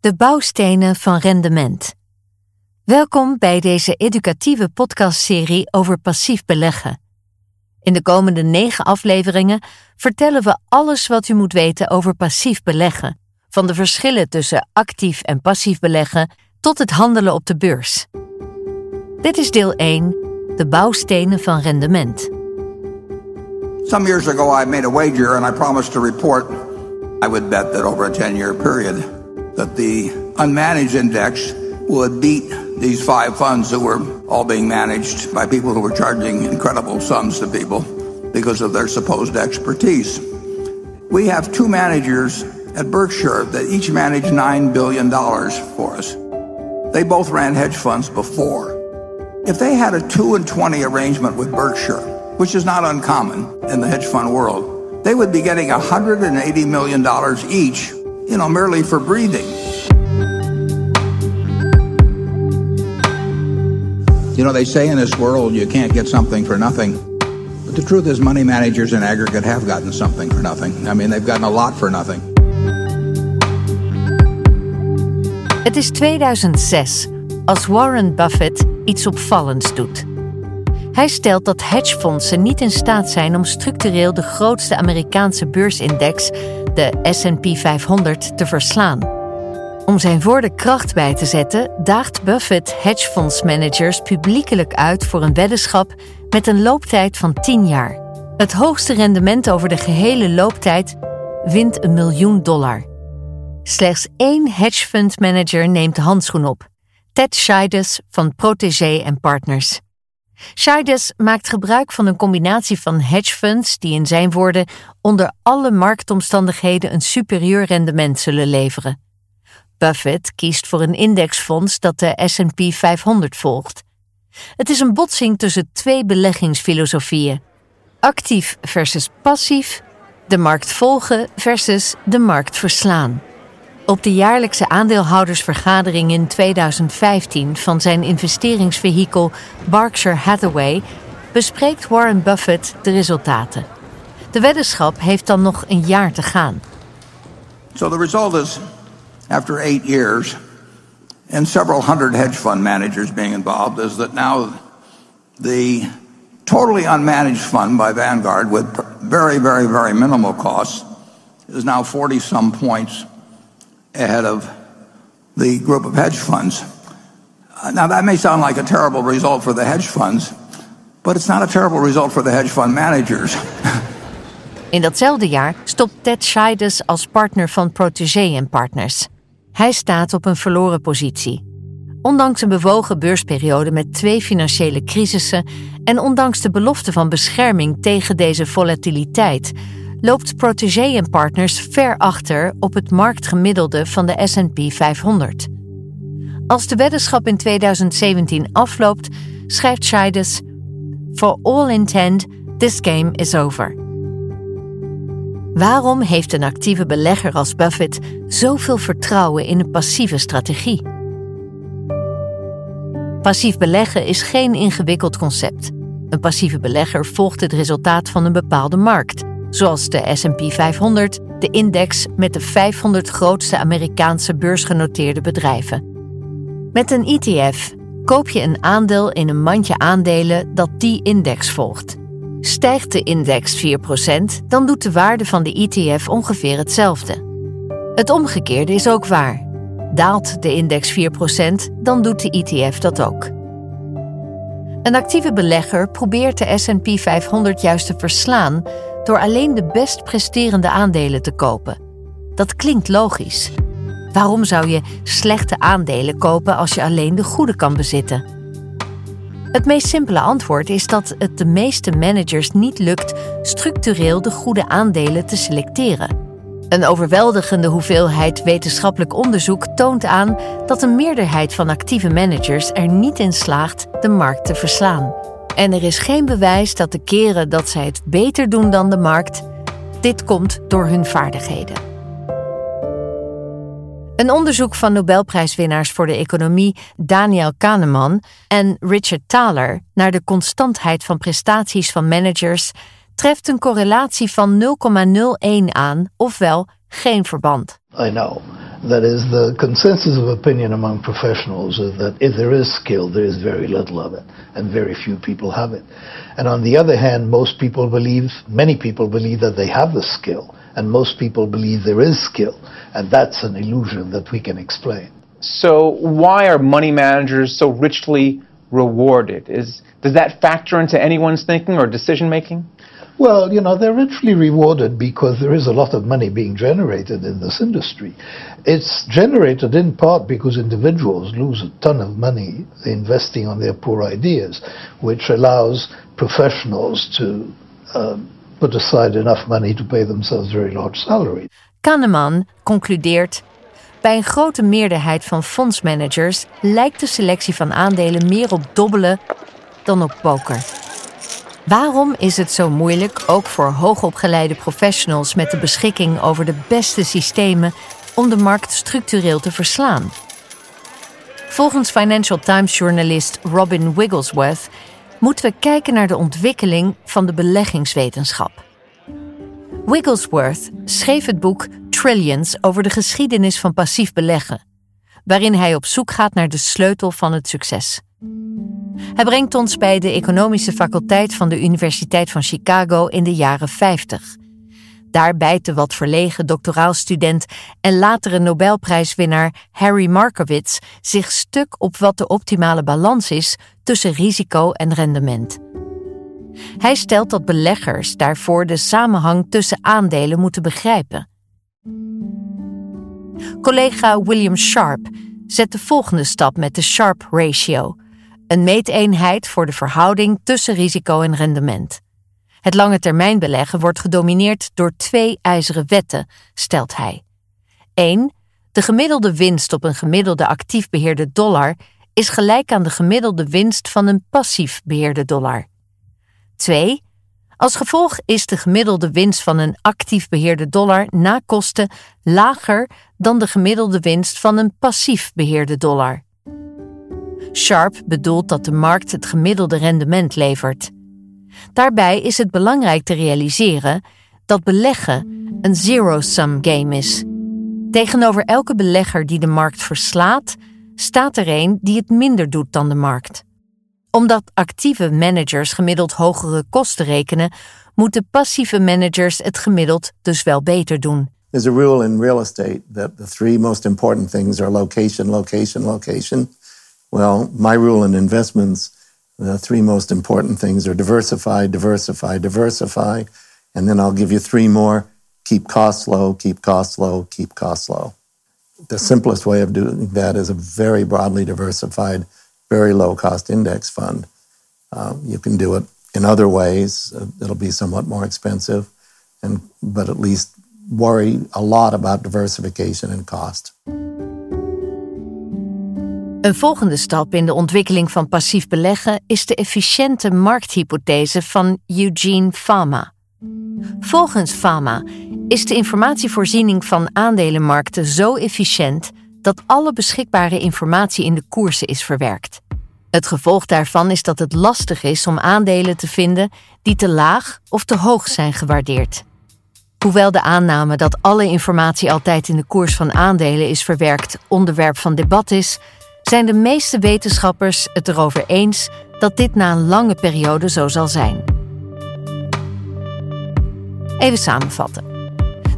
De bouwstenen van rendement. Welkom bij deze educatieve podcastserie over passief beleggen. In de komende negen afleveringen vertellen we alles wat u moet weten over passief beleggen, van de verschillen tussen actief en passief beleggen tot het handelen op de beurs. Dit is deel 1, de bouwstenen van rendement. Some years ago I made a wager and I promised to report I would bet that over a 10-year period that the unmanaged index would beat these five funds that were all being managed by people who were charging incredible sums to people because of their supposed expertise. We have two managers at Berkshire that each manage $9 billion for us. They both ran hedge funds before. If they had a 2 and 20 arrangement with Berkshire, which is not uncommon in the hedge fund world, they would be getting $180 million each, you know, merely for breathing. You know, they say in this world you can't get something for nothing. But the truth is, money managers in aggregate have gotten something for nothing. I mean, they've gotten a lot for nothing. Het is 2006 als Warren Buffett iets opvallends doet. Hij stelt dat hedgefondsen niet in staat zijn om structureel de grootste Amerikaanse beursindex, de SP 500, te verslaan. Om zijn woorden kracht bij te zetten, daagt Buffett hedgefondsmanagers publiekelijk uit voor een weddenschap met een looptijd van 10 jaar. Het hoogste rendement over de gehele looptijd wint een miljoen dollar. Slechts één hedgefundmanager neemt de handschoen op. Ted Scheides van Protégé Partners. Scheides maakt gebruik van een combinatie van hedgefunds die in zijn woorden onder alle marktomstandigheden een superieur rendement zullen leveren. Buffett kiest voor een indexfonds dat de SP 500 volgt. Het is een botsing tussen twee beleggingsfilosofieën: actief versus passief, de markt volgen versus de markt verslaan. Op de jaarlijkse aandeelhoudersvergadering in 2015 van zijn investeringsvehikel Berkshire Hathaway bespreekt Warren Buffett de resultaten. De weddenschap heeft dan nog een jaar te gaan. So the result after eight years and several hundred hedge fund managers being involved, is that now the totally unmanaged fund by Vanguard with very, very, very minimal costs is now 40 some points ahead of the group of hedge funds. Now, that may sound like a terrible result for the hedge funds, but it's not a terrible result for the hedge fund managers. In datzelfde jaar stopt Ted Scheides als partner van Protégé Partners. Hij staat op een verloren positie. Ondanks een bewogen beursperiode met twee financiële crisissen en ondanks de belofte van bescherming tegen deze volatiliteit, loopt Protégé Partners ver achter op het marktgemiddelde van de SP 500. Als de weddenschap in 2017 afloopt, schrijft Scheides: For all intent, this game is over. Waarom heeft een actieve belegger als Buffett zoveel vertrouwen in een passieve strategie? Passief beleggen is geen ingewikkeld concept. Een passieve belegger volgt het resultaat van een bepaalde markt, zoals de SP 500, de index met de 500 grootste Amerikaanse beursgenoteerde bedrijven. Met een ETF koop je een aandeel in een mandje aandelen dat die index volgt. Stijgt de index 4%, dan doet de waarde van de ETF ongeveer hetzelfde. Het omgekeerde is ook waar. Daalt de index 4%, dan doet de ETF dat ook. Een actieve belegger probeert de SP 500 juist te verslaan door alleen de best presterende aandelen te kopen. Dat klinkt logisch. Waarom zou je slechte aandelen kopen als je alleen de goede kan bezitten? Het meest simpele antwoord is dat het de meeste managers niet lukt structureel de goede aandelen te selecteren. Een overweldigende hoeveelheid wetenschappelijk onderzoek toont aan dat een meerderheid van actieve managers er niet in slaagt de markt te verslaan. En er is geen bewijs dat de keren dat zij het beter doen dan de markt, dit komt door hun vaardigheden. Een onderzoek van Nobelprijswinnaars voor de economie Daniel Kahneman en Richard Thaler naar de constantheid van prestaties van managers treft een correlatie van 0,01 aan, ofwel geen verband. I know That is, the consensus of opinion among professionals is that if there is skill, there is very little of it, and very few people have it. And on the other hand, most people believe, many people believe that they have the skill, and most people believe there is skill, and that's an illusion that we can explain. So, why are money managers so richly rewarded? Is, does that factor into anyone's thinking or decision making? Well, you know, they're richly rewarded because there is a lot of money being generated in this industry. It's generated in part because individuals lose a ton of money investing on their poor ideas, which allows professionals to um, put aside enough money to pay themselves very large salaries. Kahneman concludeert. Bij een grote meerderheid van fondsmanagers lijkt de selectie van aandelen meer op dobbelen dan op poker. Waarom is het zo moeilijk, ook voor hoogopgeleide professionals met de beschikking over de beste systemen, om de markt structureel te verslaan? Volgens Financial Times-journalist Robin Wigglesworth moeten we kijken naar de ontwikkeling van de beleggingswetenschap. Wigglesworth schreef het boek Trillions over de geschiedenis van passief beleggen, waarin hij op zoek gaat naar de sleutel van het succes. Hij brengt ons bij de economische faculteit van de Universiteit van Chicago in de jaren 50. Daar bijt de wat verlegen doctoraalstudent en latere Nobelprijswinnaar Harry Markowitz zich stuk op wat de optimale balans is tussen risico en rendement. Hij stelt dat beleggers daarvoor de samenhang tussen aandelen moeten begrijpen. Collega William Sharp zet de volgende stap met de Sharp Ratio een meeteenheid voor de verhouding tussen risico en rendement. Het lange termijn beleggen wordt gedomineerd door twee ijzeren wetten, stelt hij. 1. De gemiddelde winst op een gemiddelde actief beheerde dollar is gelijk aan de gemiddelde winst van een passief beheerde dollar. 2. Als gevolg is de gemiddelde winst van een actief beheerde dollar na kosten lager dan de gemiddelde winst van een passief beheerde dollar. Sharp bedoelt dat de markt het gemiddelde rendement levert. Daarbij is het belangrijk te realiseren dat beleggen een zero-sum game is. Tegenover elke belegger die de markt verslaat, staat er een die het minder doet dan de markt. Omdat actieve managers gemiddeld hogere kosten rekenen, moeten passieve managers het gemiddeld dus wel beter doen. There's a rule in real estate that the three most important things are location, location, location. Well, my rule in investments, the three most important things are diversify, diversify, diversify. And then I'll give you three more keep costs low, keep costs low, keep costs low. The simplest way of doing that is a very broadly diversified, very low cost index fund. Uh, you can do it in other ways. Uh, it'll be somewhat more expensive, and, but at least worry a lot about diversification and cost. Een volgende stap in de ontwikkeling van passief beleggen is de efficiënte markthypothese van Eugene Fama. Volgens Fama is de informatievoorziening van aandelenmarkten zo efficiënt dat alle beschikbare informatie in de koersen is verwerkt. Het gevolg daarvan is dat het lastig is om aandelen te vinden die te laag of te hoog zijn gewaardeerd. Hoewel de aanname dat alle informatie altijd in de koers van aandelen is verwerkt onderwerp van debat is, zijn de meeste wetenschappers het erover eens dat dit na een lange periode zo zal zijn. Even samenvatten.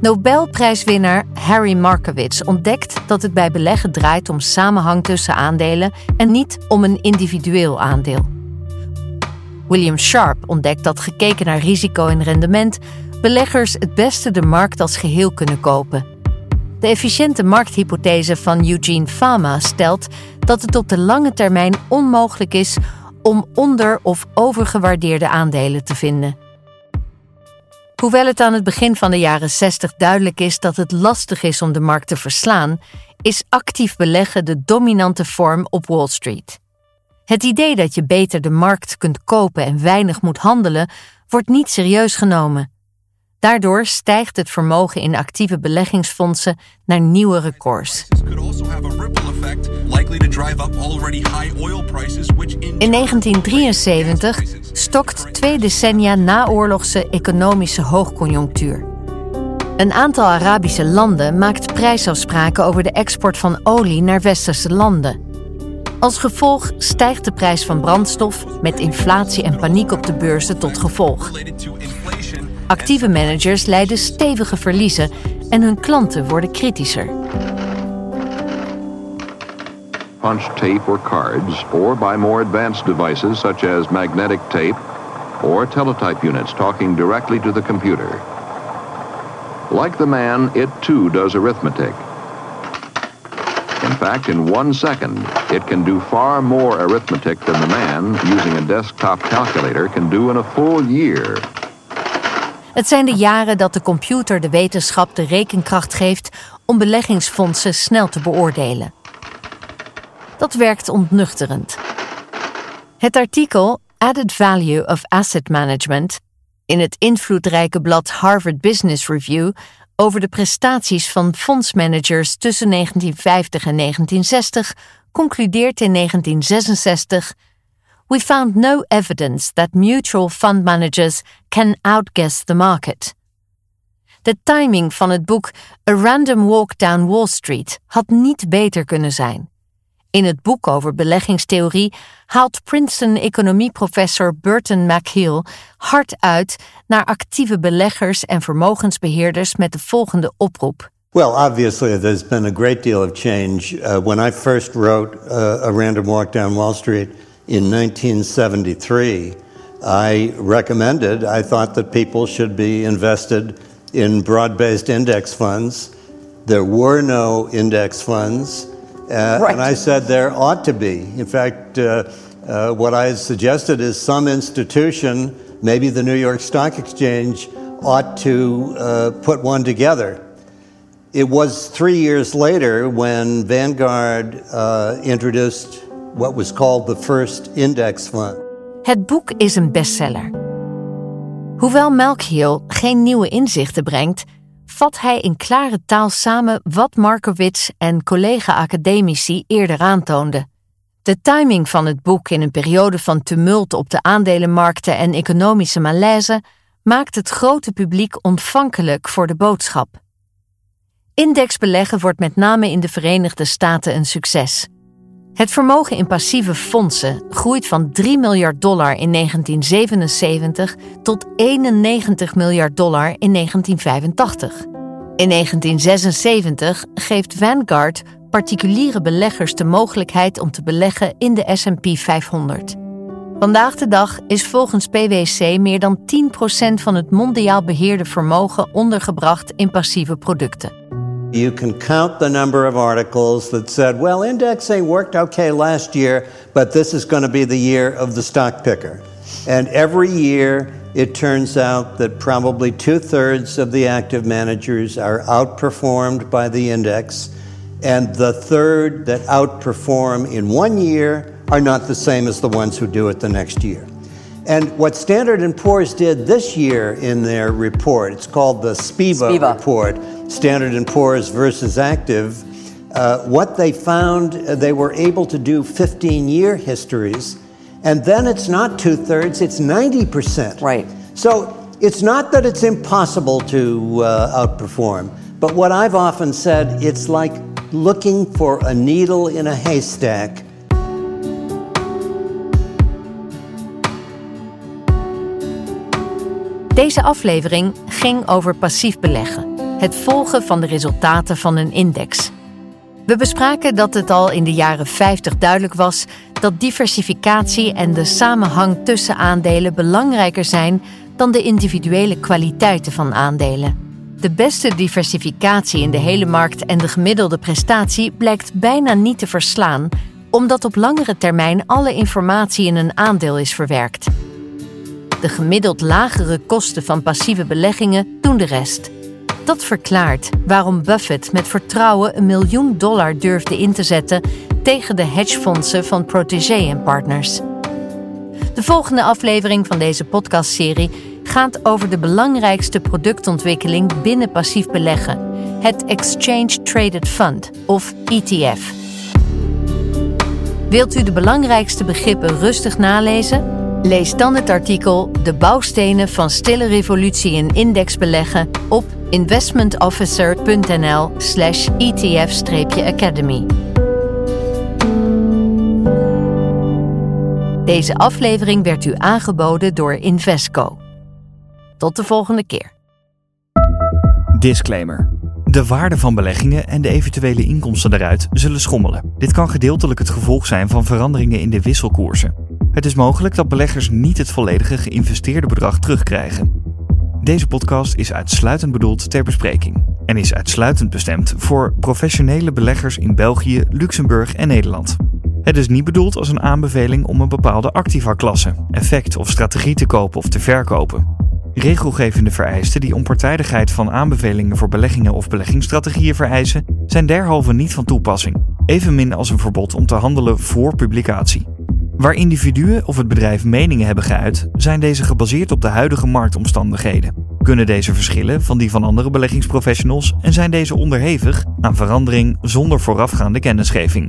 Nobelprijswinnaar Harry Markowitz ontdekt dat het bij beleggen draait om samenhang tussen aandelen en niet om een individueel aandeel. William Sharp ontdekt dat gekeken naar risico en rendement beleggers het beste de markt als geheel kunnen kopen de efficiënte markthypothese van Eugene Fama stelt dat het op de lange termijn onmogelijk is om onder- of overgewaardeerde aandelen te vinden. Hoewel het aan het begin van de jaren 60 duidelijk is dat het lastig is om de markt te verslaan, is actief beleggen de dominante vorm op Wall Street. Het idee dat je beter de markt kunt kopen en weinig moet handelen, wordt niet serieus genomen. Daardoor stijgt het vermogen in actieve beleggingsfondsen naar nieuwe records. In 1973 stokt twee decennia naoorlogse economische hoogconjunctuur. Een aantal Arabische landen maakt prijsafspraken over de export van olie naar westerse landen. Als gevolg stijgt de prijs van brandstof met inflatie en paniek op de beurzen tot gevolg. Actieve managers lijden stevige verliezen en hun klanten worden kritischer. Punch tape or cards, or by more advanced devices such as magnetic tape or teletype units talking directly to the computer. Like the man, it too does arithmetic. In fact, in one second, it can do far more arithmetic than the man, using a desktop calculator, can do in a full year. Het zijn de jaren dat de computer de wetenschap de rekenkracht geeft om beleggingsfondsen snel te beoordelen. Dat werkt ontnuchterend. Het artikel Added Value of Asset Management in het invloedrijke blad Harvard Business Review over de prestaties van fondsmanagers tussen 1950 en 1960 concludeert in 1966: We found no evidence that mutual fund managers can outguess the market. De timing van het boek A Random Walk Down Wall Street had niet beter kunnen zijn. In het boek over beleggingstheorie haalt Princeton-economieprofessor Burton McHale hard uit naar actieve beleggers en vermogensbeheerders met de volgende oproep. Well, obviously, there's been a great deal of change. Uh, when I first wrote uh, A Random Walk Down Wall Street in 1973, I recommended, I thought that people should be invested in broad based index funds. There were no index funds. Uh, Right. And I said there ought to be. In fact, uh, uh, what I had suggested is some institution, maybe the New York Stock Exchange, ought to uh, put one together. It was three years later when Vanguard uh, introduced what was called the first index fund. Het boek is een bestseller. Hoewel Malkiel geen nieuwe inzichten brengt, vat hij in klare taal samen wat Markowitz en collega-academici eerder aantoonden. De timing van het boek in een periode van tumult op de aandelenmarkten en economische malaise maakt het grote publiek ontvankelijk voor de boodschap. Indexbeleggen wordt met name in de Verenigde Staten een succes. Het vermogen in passieve fondsen groeit van 3 miljard dollar in 1977 tot 91 miljard dollar in 1985. In 1976 geeft Vanguard particuliere beleggers de mogelijkheid om te beleggen in de SP 500. Vandaag de dag is volgens PwC meer dan 10% van het mondiaal beheerde vermogen ondergebracht in passieve producten. You can count the number of articles that said, well, indexing worked okay last year, but this is going to be the year of the stock picker. And every year, it turns out that probably two thirds of the active managers are outperformed by the index, and the third that outperform in one year are not the same as the ones who do it the next year. And what Standard & Poor's did this year in their report, it's called the SPIVA, SPIVA. report, Standard & Poor's versus Active, uh, what they found, uh, they were able to do 15-year histories, and then it's not two-thirds, it's 90%. Right. So it's not that it's impossible to uh, outperform, but what I've often said, it's like looking for a needle in a haystack Deze aflevering ging over passief beleggen, het volgen van de resultaten van een index. We bespraken dat het al in de jaren 50 duidelijk was dat diversificatie en de samenhang tussen aandelen belangrijker zijn dan de individuele kwaliteiten van aandelen. De beste diversificatie in de hele markt en de gemiddelde prestatie blijkt bijna niet te verslaan, omdat op langere termijn alle informatie in een aandeel is verwerkt. De gemiddeld lagere kosten van passieve beleggingen doen de rest. Dat verklaart waarom Buffett met vertrouwen een miljoen dollar durfde in te zetten tegen de hedgefondsen van Protégé Partners. De volgende aflevering van deze podcastserie gaat over de belangrijkste productontwikkeling binnen passief beleggen: het Exchange Traded Fund of ETF. Wilt u de belangrijkste begrippen rustig nalezen? Lees dan het artikel De bouwstenen van stille revolutie in indexbeleggen op investmentofficer.nl/slash ETF-academy. Deze aflevering werd u aangeboden door Invesco. Tot de volgende keer. Disclaimer. De waarde van beleggingen en de eventuele inkomsten daaruit zullen schommelen. Dit kan gedeeltelijk het gevolg zijn van veranderingen in de wisselkoersen. Het is mogelijk dat beleggers niet het volledige geïnvesteerde bedrag terugkrijgen. Deze podcast is uitsluitend bedoeld ter bespreking en is uitsluitend bestemd voor professionele beleggers in België, Luxemburg en Nederland. Het is niet bedoeld als een aanbeveling om een bepaalde activa-klasse, effect of strategie te kopen of te verkopen. Regelgevende vereisten die onpartijdigheid van aanbevelingen voor beleggingen of beleggingsstrategieën vereisen, zijn derhalve niet van toepassing, evenmin als een verbod om te handelen voor publicatie. Waar individuen of het bedrijf meningen hebben geuit, zijn deze gebaseerd op de huidige marktomstandigheden. Kunnen deze verschillen van die van andere beleggingsprofessionals en zijn deze onderhevig aan verandering zonder voorafgaande kennisgeving?